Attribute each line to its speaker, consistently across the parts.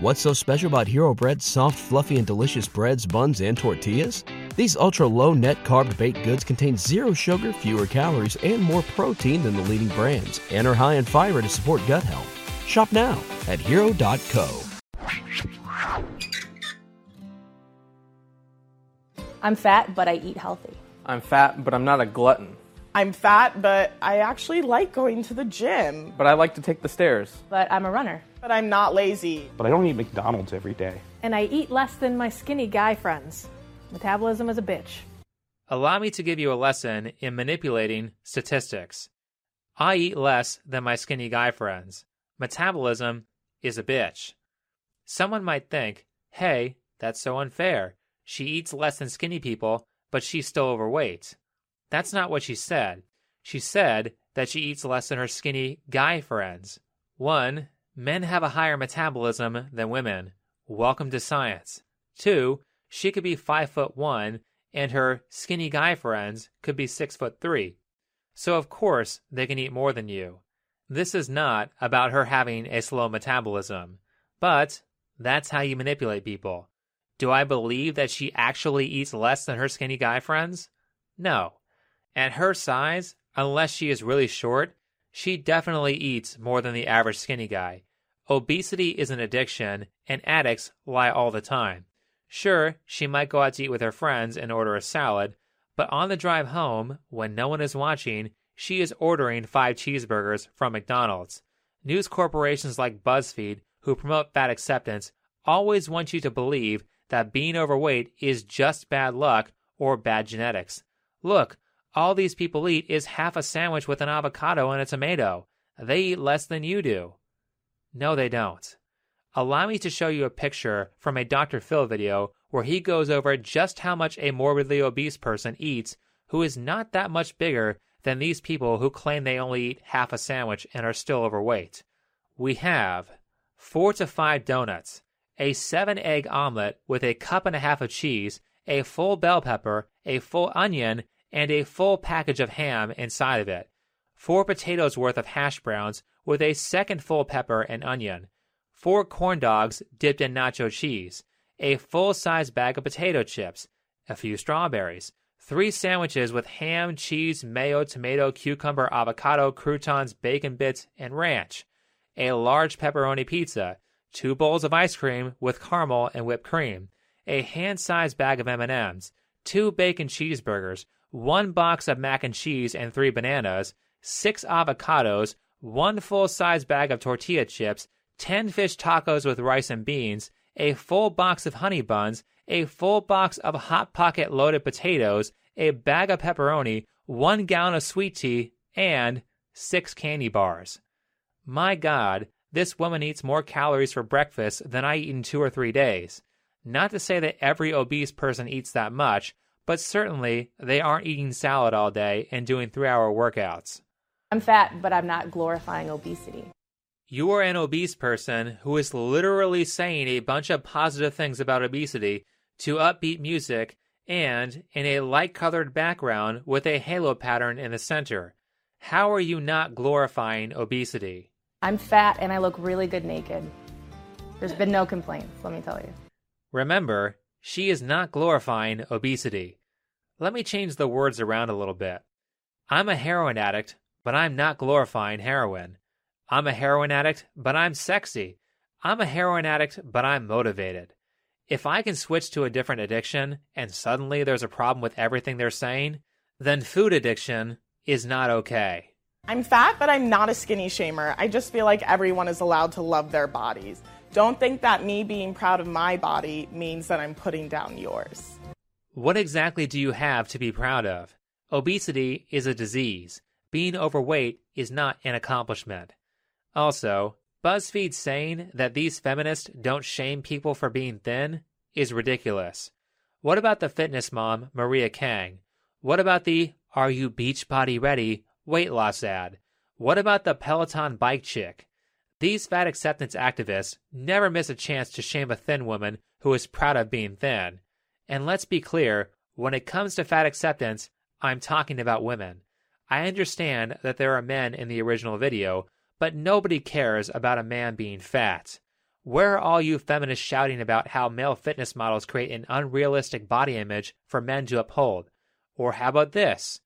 Speaker 1: What's so special about Hero Bread's soft, fluffy, and delicious breads, buns, and tortillas? These ultra low net carb baked goods contain zero sugar, fewer calories, and more protein than the leading brands, and are high in fiber to support gut health. Shop now at hero.co.
Speaker 2: I'm fat, but I eat healthy.
Speaker 3: I'm fat, but I'm not a glutton.
Speaker 4: I'm fat, but I actually like going to the gym.
Speaker 3: But I like to take the stairs.
Speaker 2: But I'm a runner.
Speaker 4: But I'm not lazy.
Speaker 5: But I don't eat McDonald's every day.
Speaker 6: And I eat less than my skinny guy friends. Metabolism is a bitch.
Speaker 7: Allow me to give you a lesson in manipulating statistics. I eat less than my skinny guy friends. Metabolism is a bitch. Someone might think, hey, that's so unfair. She eats less than skinny people, but she's still overweight. That's not what she said. She said that she eats less than her skinny guy friends. One, men have a higher metabolism than women. Welcome to science. Two, she could be five foot one, and her skinny guy friends could be six foot three. So of course they can eat more than you. This is not about her having a slow metabolism, but that's how you manipulate people. Do I believe that she actually eats less than her skinny guy friends? No. At her size, unless she is really short, she definitely eats more than the average skinny guy. Obesity is an addiction, and addicts lie all the time. Sure, she might go out to eat with her friends and order a salad, but on the drive home, when no one is watching, she is ordering five cheeseburgers from McDonald's. News corporations like BuzzFeed, who promote fat acceptance, always want you to believe that being overweight is just bad luck or bad genetics. Look, all these people eat is half a sandwich with an avocado and a tomato. They eat less than you do. No, they don't. Allow me to show you a picture from a Dr. Phil video where he goes over just how much a morbidly obese person eats who is not that much bigger than these people who claim they only eat half a sandwich and are still overweight. We have four to five donuts, a seven egg omelet with a cup and a half of cheese, a full bell pepper, a full onion, and a full package of ham inside of it, four potatoes worth of hash browns with a second full pepper and onion, four corn dogs dipped in nacho cheese, a full size bag of potato chips, a few strawberries, three sandwiches with ham, cheese, mayo, tomato, cucumber, avocado, croutons, bacon bits, and ranch, a large pepperoni pizza, two bowls of ice cream with caramel and whipped cream, a hand-sized bag of M&Ms, two bacon cheeseburgers, one box of mac and cheese and three bananas, six avocados, one full size bag of tortilla chips, 10 fish tacos with rice and beans, a full box of honey buns, a full box of Hot Pocket loaded potatoes, a bag of pepperoni, one gallon of sweet tea, and six candy bars. My God, this woman eats more calories for breakfast than I eat in two or three days. Not to say that every obese person eats that much, but certainly they aren't eating salad all day and doing three hour workouts.
Speaker 2: I'm fat, but I'm not glorifying obesity.
Speaker 7: You are an obese person who is literally saying a bunch of positive things about obesity to upbeat music and in a light colored background with a halo pattern in the center. How are you not glorifying obesity?
Speaker 2: I'm fat and I look really good naked. There's been no complaints, let me tell you.
Speaker 7: Remember, she is not glorifying obesity. Let me change the words around a little bit. I'm a heroin addict, but I'm not glorifying heroin. I'm a heroin addict, but I'm sexy. I'm a heroin addict, but I'm motivated. If I can switch to a different addiction and suddenly there's a problem with everything they're saying, then food addiction is not okay.
Speaker 4: I'm fat, but I'm not a skinny shamer. I just feel like everyone is allowed to love their bodies. Don't think that me being proud of my body means that I'm putting down yours.
Speaker 7: What exactly do you have to be proud of? Obesity is a disease. Being overweight is not an accomplishment. Also, BuzzFeed saying that these feminists don't shame people for being thin is ridiculous. What about the fitness mom, Maria Kang? What about the Are You Beachbody Ready weight loss ad? What about the Peloton bike chick? These fat acceptance activists never miss a chance to shame a thin woman who is proud of being thin. And let's be clear when it comes to fat acceptance, I'm talking about women. I understand that there are men in the original video, but nobody cares about a man being fat. Where are all you feminists shouting about how male fitness models create an unrealistic body image for men to uphold? Or how about this?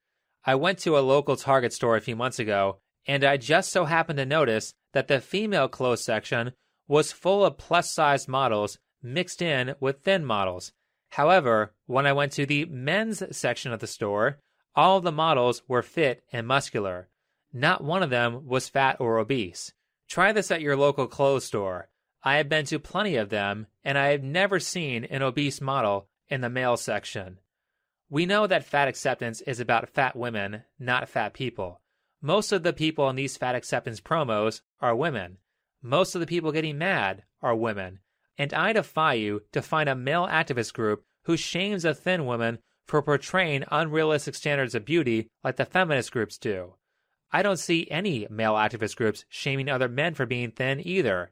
Speaker 7: I went to a local Target store a few months ago, and I just so happened to notice that the female clothes section was full of plus sized models mixed in with thin models. However, when I went to the men's section of the store, all the models were fit and muscular. Not one of them was fat or obese. Try this at your local clothes store. I have been to plenty of them, and I have never seen an obese model in the male section. We know that fat acceptance is about fat women, not fat people. Most of the people in these fat acceptance promos are women. Most of the people getting mad are women. And I defy you to find a male activist group who shames a thin woman for portraying unrealistic standards of beauty like the feminist groups do. I don't see any male activist groups shaming other men for being thin either.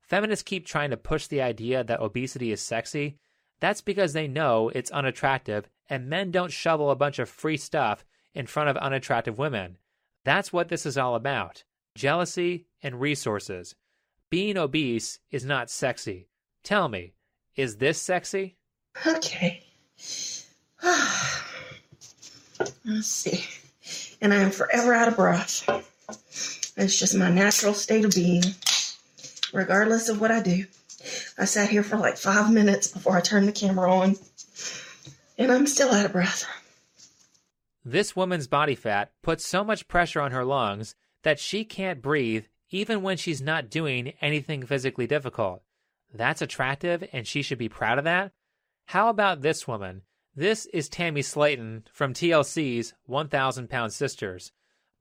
Speaker 7: Feminists keep trying to push the idea that obesity is sexy. That's because they know it's unattractive and men don't shovel a bunch of free stuff in front of unattractive women. That's what this is all about jealousy and resources. Being obese is not sexy. Tell me, is this sexy?
Speaker 8: Okay. Let's see. And I am forever out of breath. It's just my natural state of being, regardless of what I do. I sat here for like five minutes before I turned the camera on, and I'm still out of breath.
Speaker 7: This woman's body fat puts so much pressure on her lungs that she can't breathe even when she's not doing anything physically difficult. That's attractive, and she should be proud of that? How about this woman? This is Tammy Slaton from TLC's 1000 Pound Sisters.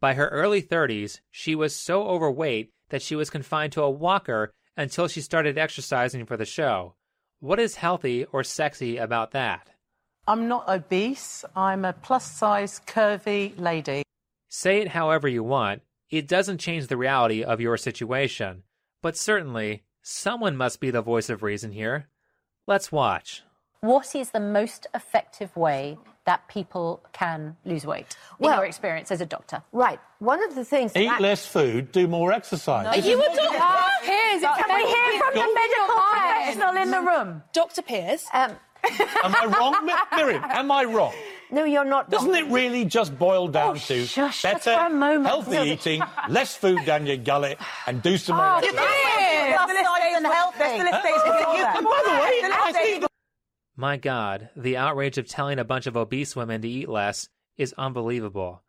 Speaker 7: By her early 30s, she was so overweight that she was confined to a walker until she started exercising for the show. What is healthy or sexy about that?
Speaker 9: I'm not obese. I'm a plus size, curvy lady.
Speaker 7: Say it however you want, it doesn't change the reality of your situation. But certainly, someone must be the voice of reason here. Let's watch.
Speaker 10: What is the most effective way that people can lose weight in
Speaker 11: Well-
Speaker 10: your experience as a doctor?
Speaker 11: Right. One of the things.
Speaker 12: Eat
Speaker 11: that-
Speaker 12: less food, do more exercise.
Speaker 11: Are you a doctor?
Speaker 10: Piers,
Speaker 11: Can we hear from the medical professional in the room?
Speaker 13: Dr. Pierce?
Speaker 11: Um,
Speaker 12: Am I wrong, Miriam? Am I wrong?
Speaker 11: no, you're not.
Speaker 12: Doesn't it really just boil down to
Speaker 11: shush,
Speaker 12: better,
Speaker 11: a moment.
Speaker 12: healthy
Speaker 11: No.
Speaker 12: eating, less food down your gullet, and do some more exercise?
Speaker 9: and healthy.
Speaker 12: And by the way, I think
Speaker 7: My God, the outrage of telling a bunch of obese women to eat less is unbelievable.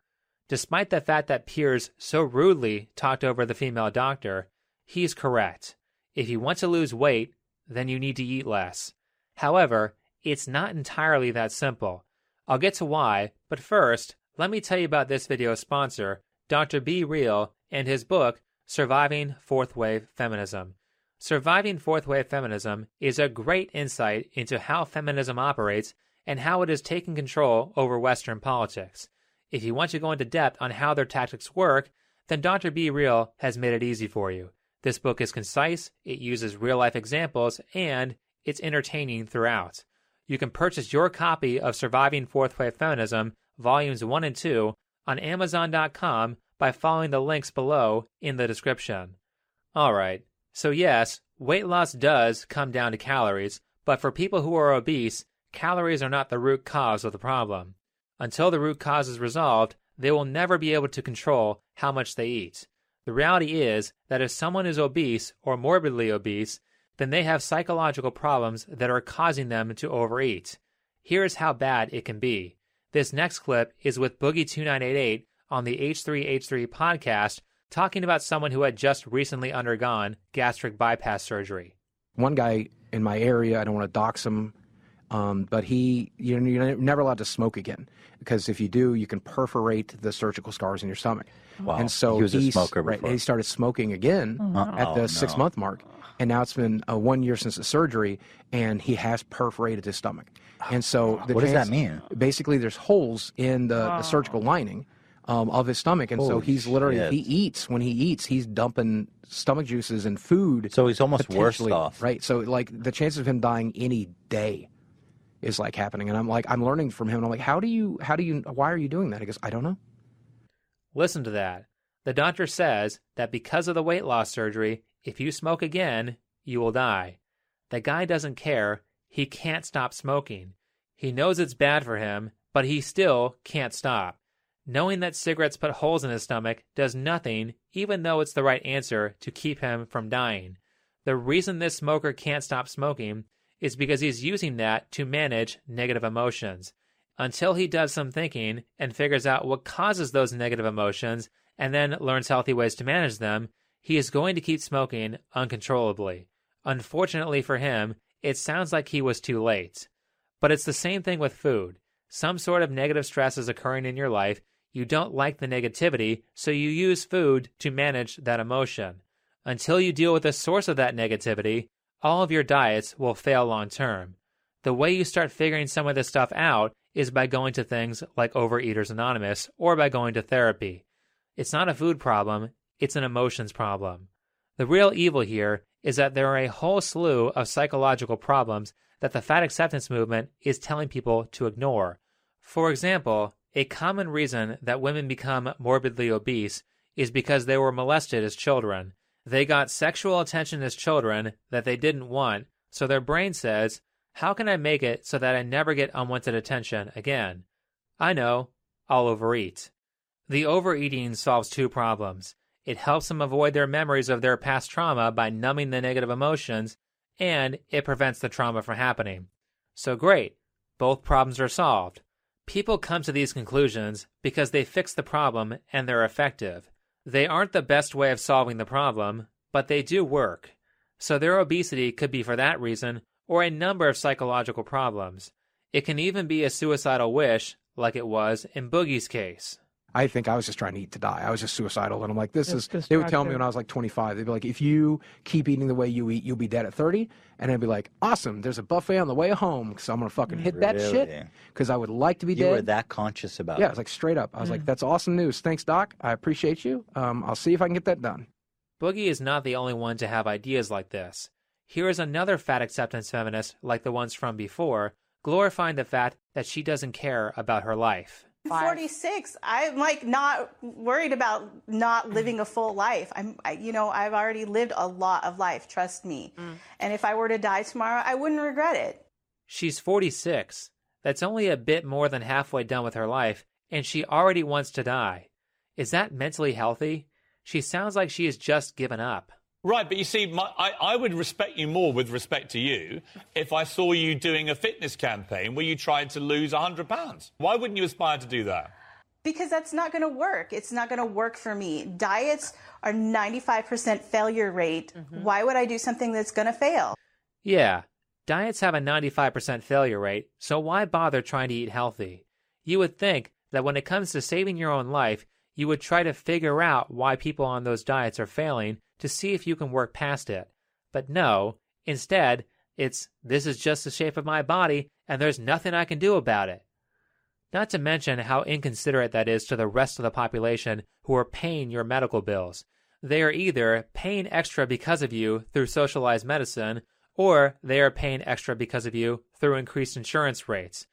Speaker 7: Despite the fact that Piers so rudely talked over the female doctor, he's correct. If you want to lose weight, then you need to eat less. However, it's not entirely that simple. I'll get to why, but first, let me tell you about this video's sponsor, Dr. B. Real, and his book, Surviving Fourth Wave Feminism. Surviving Fourth Wave Feminism is a great insight into how feminism operates and how it is taking control over Western politics. If you want to go into depth on how their tactics work, then Dr. B. Real has made it easy for you. This book is concise, it uses real life examples, and it's entertaining throughout. You can purchase your copy of Surviving Fourth Wave Feminism, Volumes 1 and 2, on Amazon.com by following the links below in the description. Alright, so yes, weight loss does come down to calories, but for people who are obese, calories are not the root cause of the problem. Until the root cause is resolved, they will never be able to control how much they eat. The reality is that if someone is obese or morbidly obese, then they have psychological problems that are causing them to overeat. Here's how bad it can be. This next clip is with Boogie2988 on the H3H3 podcast talking about someone who had just recently undergone gastric bypass surgery.
Speaker 14: one guy in my area. I don't want to dox him, um, but he you're, you're never allowed to smoke again because if you do, you can perforate the surgical scars in your stomach.
Speaker 15: Wow.
Speaker 14: And so
Speaker 15: He was a smoker
Speaker 14: right,
Speaker 15: before.
Speaker 14: He started smoking again
Speaker 15: Oh,
Speaker 14: at the
Speaker 15: no.
Speaker 14: six month mark, and now it's been uh, one year since the surgery, and he has perforated his stomach. And so the
Speaker 15: What does that mean?
Speaker 14: Basically, there's holes in the, the surgical lining. Um, of his stomach, and so he's literally
Speaker 15: shit.
Speaker 14: he eats when he eats, he's dumping stomach juices and food.
Speaker 15: So he's almost worse off.
Speaker 14: right? So like the chances of him dying any day is like happening, and I'm like I'm learning from him. And I'm like, how do you, how do you, why are you doing that? He goes, I don't know.
Speaker 7: Listen to that. The doctor says that because of the weight loss surgery, if you smoke again, you will die. The guy doesn't care. He can't stop smoking. He knows it's bad for him, but he still can't stop. Knowing that cigarettes put holes in his stomach does nothing, even though it's the right answer to keep him from dying. The reason this smoker can't stop smoking is because he's using that to manage negative emotions. Until he does some thinking and figures out what causes those negative emotions and then learns healthy ways to manage them, he is going to keep smoking uncontrollably. Unfortunately for him, it sounds like he was too late. But it's the same thing with food. Some sort of negative stress is occurring in your life. You don't like the negativity, so you use food to manage that emotion. Until you deal with the source of that negativity, all of your diets will fail long term. The way you start figuring some of this stuff out is by going to things like Overeaters Anonymous or by going to therapy. It's not a food problem, it's an emotions problem. The real evil here is that there are a whole slew of psychological problems that the fat acceptance movement is telling people to ignore. For example, a common reason that women become morbidly obese is because they were molested as children. They got sexual attention as children that they didn't want, so their brain says, How can I make it so that I never get unwanted attention again? I know, I'll overeat. The overeating solves two problems. It helps them avoid their memories of their past trauma by numbing the negative emotions, and it prevents the trauma from happening. So great, both problems are solved. People come to these conclusions because they fix the problem and they're effective. They aren't the best way of solving the problem, but they do work. So their obesity could be for that reason or a number of psychological problems. It can even be a suicidal wish, like it was in Boogie's case.
Speaker 14: I think I was just trying to eat to die. I was just suicidal. And I'm like, this
Speaker 6: Just
Speaker 14: is, they would tell me when I was like 25, they'd be like, if you keep eating the way you eat, you'll be dead at 30. And I'd be like, awesome, there's a buffet on the way home because I'm going to fucking hit that shit because I would like to be
Speaker 13: You
Speaker 14: dead.
Speaker 13: You were that conscious about
Speaker 14: yeah,
Speaker 13: it.
Speaker 14: I was like, straight up. I was like, that's awesome news. Thanks, Doc. I appreciate you. Um, I'll see if I can get that done.
Speaker 7: Boogie is not the only one to have ideas like this. Here is another fat acceptance feminist, like the ones from before, glorifying the fact that she doesn't care about her life.
Speaker 15: 46 i'm like not worried about not living a full life i'm I, you know i've already lived a lot of life trust me mm. and if i were to die tomorrow i wouldn't regret it
Speaker 7: She's 46. That's only a bit more than halfway done with her life, and she already wants to die. Is that mentally healthy? She sounds like she has just given up.
Speaker 12: Right, but you see, my, I, I would respect you more with respect to you if I saw you doing a fitness campaign where you tried to lose 100 pounds. Why wouldn't you aspire to do that?
Speaker 15: because that's not going to work it's not going to work for me diets are 95% failure rate mm-hmm. why would i do something that's going to fail
Speaker 7: Yeah, diets have a 95% failure rate, so why bother trying to eat healthy? You would think that when it comes to saving your own life, you would try to figure out why people on those diets are failing to see if you can work past it. But no, instead, it's this is just the shape of my body and there's nothing I can do about it. Not to mention how inconsiderate that is to the rest of the population who are paying your medical bills. They are either paying extra because of you through socialized medicine, or they are paying extra because of you through increased insurance rates.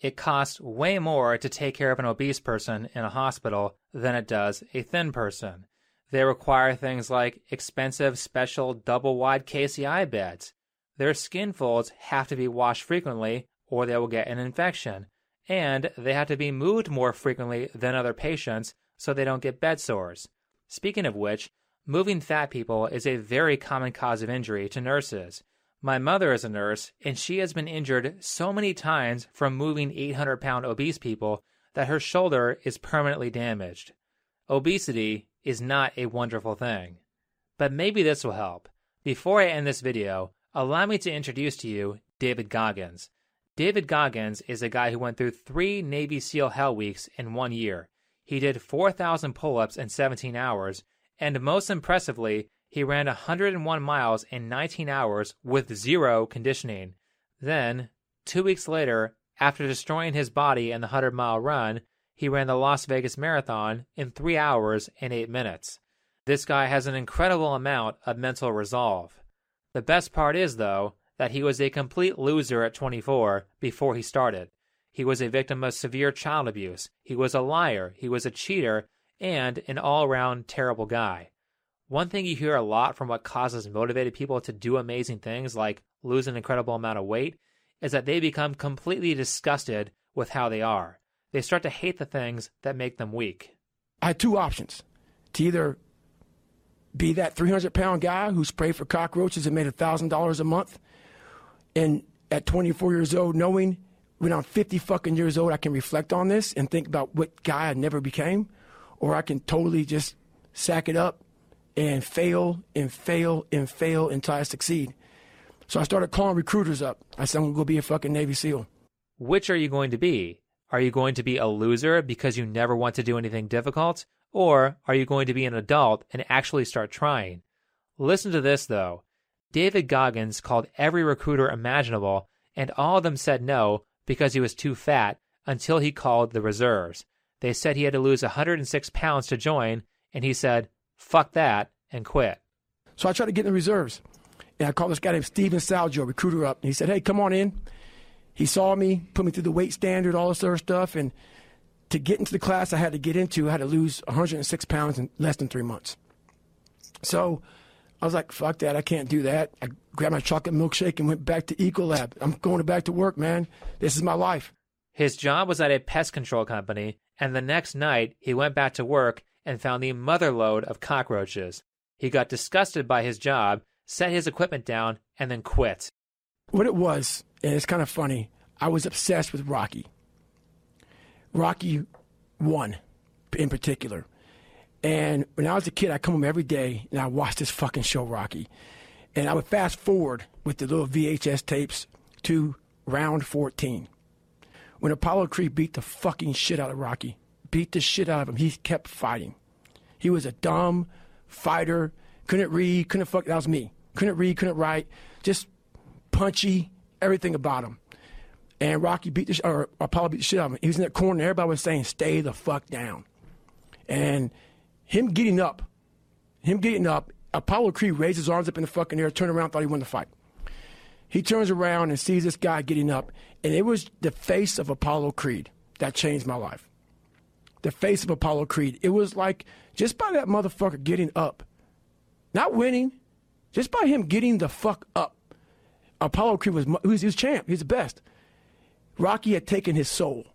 Speaker 7: It costs way more to take care of an obese person in a hospital than it does a thin person. They require things like expensive special double wide KCI beds. Their skin folds have to be washed frequently or they will get an infection. And they have to be moved more frequently than other patients so they don't get bed sores. Speaking of which, moving fat people is a very common cause of injury to nurses. My mother is a nurse, and she has been injured so many times from moving 800 pound obese people that her shoulder is permanently damaged. Obesity is not a wonderful thing. But maybe this will help. Before I end this video, allow me to introduce to you David Goggins. David Goggins is a guy who went through three Navy SEAL Hell Weeks in one year. He did 4,000 pull ups in 17 hours, and most impressively, he ran 101 miles in 19 hours with zero conditioning. Then, two weeks later, after destroying his body in the 100 mile run, he ran the Las Vegas Marathon in 3 hours and 8 minutes. This guy has an incredible amount of mental resolve. The best part is, though, that he was a complete loser at 24 before he started. He was a victim of severe child abuse, he was a liar, he was a cheater, and an all around terrible guy. One thing you hear a lot from what causes motivated people to do amazing things like lose an incredible amount of weight is that they become completely disgusted with how they are. They start to hate the things that make them weak.
Speaker 13: I had two options to either be that 300 pound guy who sprayed for cockroaches and made $1,000 a month, and at 24 years old, knowing when I'm 50 fucking years old, I can reflect on this and think about what guy I never became, or I can totally just sack it up and fail and fail and fail until I succeed. So I started calling recruiters up. I said, I'm going to go be a fucking Navy SEAL.
Speaker 7: Which are you going to be? Are you going to be a loser because you never want to do anything difficult? Or are you going to be an adult and actually start trying? Listen to this, though. David Goggins called every recruiter imaginable, and all of them said no because he was too fat until he called the reserves. They said he had to lose 106 pounds to join, and he said, fuck that, and quit.
Speaker 13: So I tried to get in the reserves. And I called this guy named Steven Schaljo, recruiter, up. And he said, hey, come on in. He saw me, put me through the weight standard, all this other stuff. And to get into the class I had to get into, I had to lose 106 pounds in less than three months. So I was like, fuck that. I can't do that. I grabbed my chocolate milkshake and went back to Ecolab. I'm going back to work, man. This is my life.
Speaker 7: His job was at a pest control company, and the next night he went back to work and found the motherload of cockroaches. He got disgusted by his job, set his equipment down, and then quit.
Speaker 13: What it was, and it's kind of funny, I was obsessed with Rocky. Rocky 1 in particular. And when I was a kid, I come home every day and I watched this fucking show, Rocky. And I would fast forward with the little VHS tapes to round 14. When Apollo Creed beat the fucking shit out of Rocky, beat the shit out of him, he kept fighting. He was a dumb fighter, couldn't read, couldn't fuck, that was me. Couldn't read, couldn't write, just punchy, everything about him. And Rocky beat the, or Apollo beat the shit out of him. He was in that corner, everybody was saying, stay the fuck down. And him getting up, him getting up, Apollo Creed raised his arms up in the fucking air, turned around, thought he won the fight. He turns around and sees this guy getting up, and it was the face of Apollo Creed that changed my life. The face of Apollo Creed. It was like just by that motherfucker getting up, not winning, just by him getting the fuck up. Apollo Creed was he was, he was champ. He's the best. Rocky had taken his soul.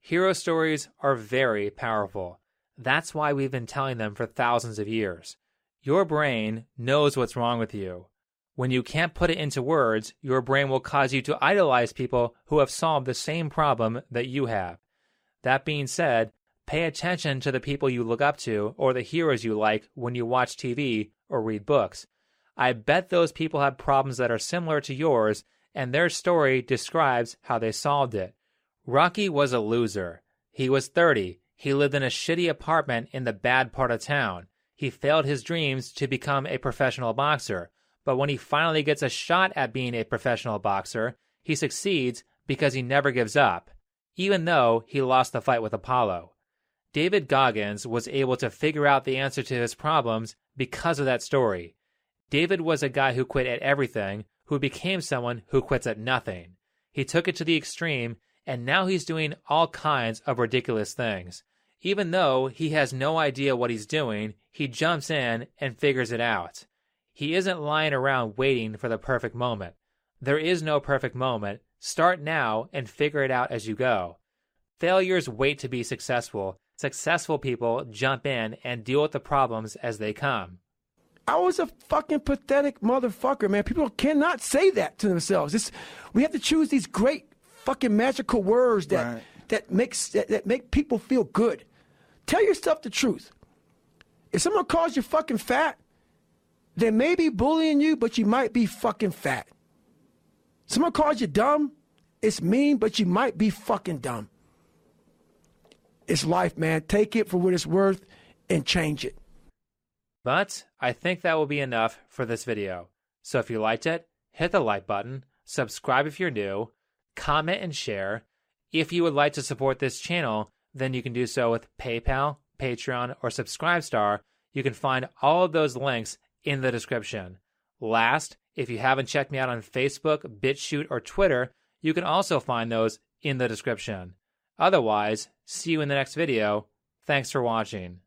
Speaker 7: Hero stories are very powerful. That's why we've been telling them for thousands of years. Your brain knows what's wrong with you. When you can't put it into words, your brain will cause you to idolize people who have solved the same problem that you have. That being said, pay attention to the people you look up to or the heroes you like when you watch TV or read books. I bet those people have problems that are similar to yours, and their story describes how they solved it. Rocky was a loser. He was 30. He lived in a shitty apartment in the bad part of town. He failed his dreams to become a professional boxer. But when he finally gets a shot at being a professional boxer, he succeeds because he never gives up, even though he lost the fight with Apollo. David Goggins was able to figure out the answer to his problems because of that story. David was a guy who quit at everything, who became someone who quits at nothing. He took it to the extreme, and now he's doing all kinds of ridiculous things. Even though he has no idea what he's doing, he jumps in and figures it out. He isn't lying around waiting for the perfect moment. There is no perfect moment. Start now and figure it out as you go. Failures wait to be successful. Successful people jump in and deal with the problems as they come.
Speaker 13: I was a fucking pathetic motherfucker, man. People cannot say that to themselves. It's, we have to choose these great fucking magical words that right. that makes that, that make people feel good. Tell yourself the truth. If someone calls you fucking fat, they may be bullying you, but you might be fucking fat. Someone calls you dumb, it's mean, but you might be fucking dumb. It's life, man. Take it for what it's worth and change it.
Speaker 7: But I think that will be enough for this video. So if you liked it, hit the like button, subscribe if you're new, comment and share. If you would like to support this channel, then you can do so with PayPal, Patreon, or Subscribestar. You can find all of those links in the description. Last, if you haven't checked me out on Facebook, BitChute, or Twitter, you can also find those in the description. Otherwise, see you in the next video. Thanks for watching.